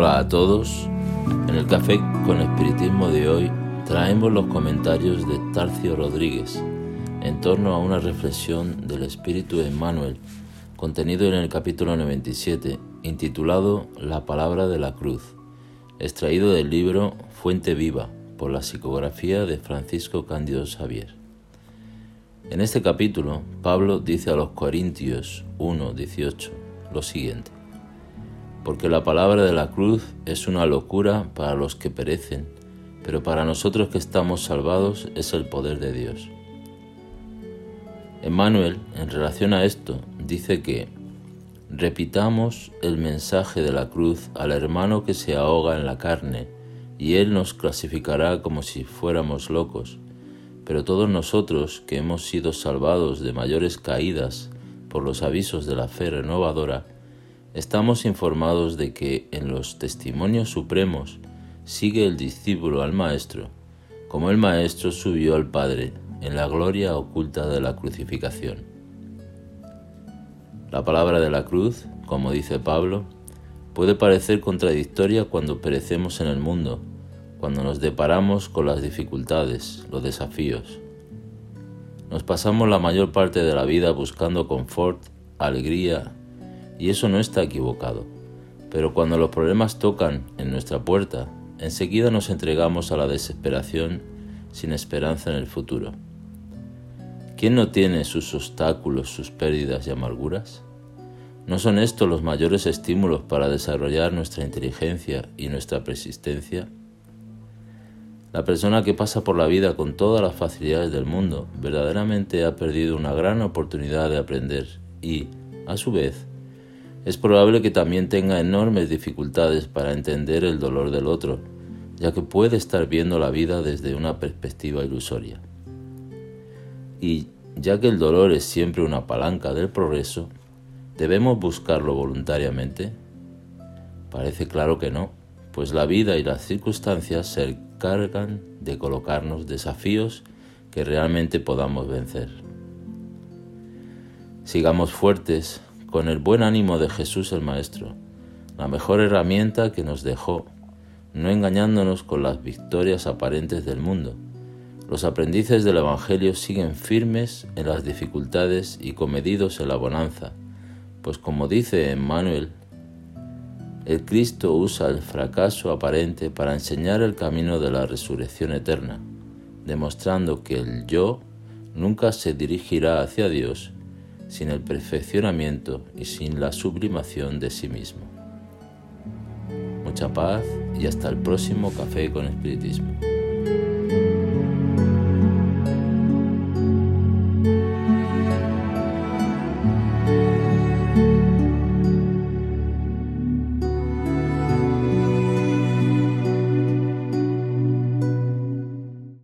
Hola a todos. En el Café con Espiritismo de hoy traemos los comentarios de Tarcio Rodríguez en torno a una reflexión del Espíritu Emmanuel contenido en el capítulo 97 intitulado La palabra de la cruz, extraído del libro Fuente Viva por la psicografía de Francisco Cándido Xavier. En este capítulo, Pablo dice a los Corintios 1:18 lo siguiente porque la palabra de la cruz es una locura para los que perecen, pero para nosotros que estamos salvados es el poder de Dios. Emmanuel, en relación a esto, dice que repitamos el mensaje de la cruz al hermano que se ahoga en la carne, y él nos clasificará como si fuéramos locos, pero todos nosotros que hemos sido salvados de mayores caídas por los avisos de la fe renovadora, Estamos informados de que en los testimonios supremos sigue el discípulo al Maestro, como el Maestro subió al Padre en la gloria oculta de la crucificación. La palabra de la cruz, como dice Pablo, puede parecer contradictoria cuando perecemos en el mundo, cuando nos deparamos con las dificultades, los desafíos. Nos pasamos la mayor parte de la vida buscando confort, alegría y eso no está equivocado. Pero cuando los problemas tocan en nuestra puerta, enseguida nos entregamos a la desesperación sin esperanza en el futuro. ¿Quién no tiene sus obstáculos, sus pérdidas y amarguras? ¿No son estos los mayores estímulos para desarrollar nuestra inteligencia y nuestra persistencia? La persona que pasa por la vida con todas las facilidades del mundo verdaderamente ha perdido una gran oportunidad de aprender y, a su vez, es probable que también tenga enormes dificultades para entender el dolor del otro, ya que puede estar viendo la vida desde una perspectiva ilusoria. Y ya que el dolor es siempre una palanca del progreso, ¿debemos buscarlo voluntariamente? Parece claro que no, pues la vida y las circunstancias se encargan de colocarnos desafíos que realmente podamos vencer. Sigamos fuertes, con el buen ánimo de Jesús el Maestro, la mejor herramienta que nos dejó, no engañándonos con las victorias aparentes del mundo. Los aprendices del Evangelio siguen firmes en las dificultades y comedidos en la bonanza, pues como dice Emmanuel, el Cristo usa el fracaso aparente para enseñar el camino de la resurrección eterna, demostrando que el yo nunca se dirigirá hacia Dios, sin el perfeccionamiento y sin la sublimación de sí mismo. Mucha paz y hasta el próximo café con espiritismo.